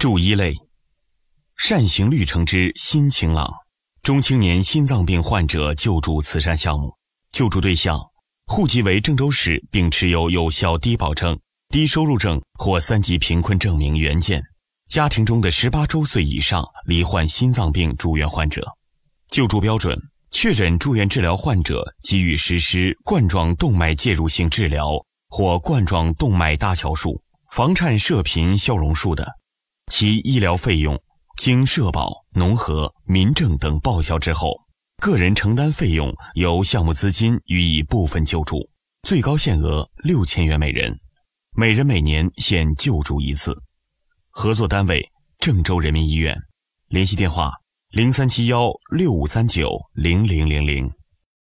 注一类，善行绿城之新晴朗。中青年心脏病患者救助慈善项目，救助对象。户籍为郑州市，并持有有效低保证、低收入证或三级贫困证明原件，家庭中的十八周岁以上罹患心脏病住院患者。救助标准：确诊住院治疗患者给予实施冠状动脉介入性治疗或冠状动脉搭桥术、房颤射频消融术的。其医疗费用经社保、农合、民政等报销之后，个人承担费用由项目资金予以部分救助，最高限额六千元每人，每人每年限救助一次。合作单位郑州人民医院，联系电话零三七幺六五三九零零零零。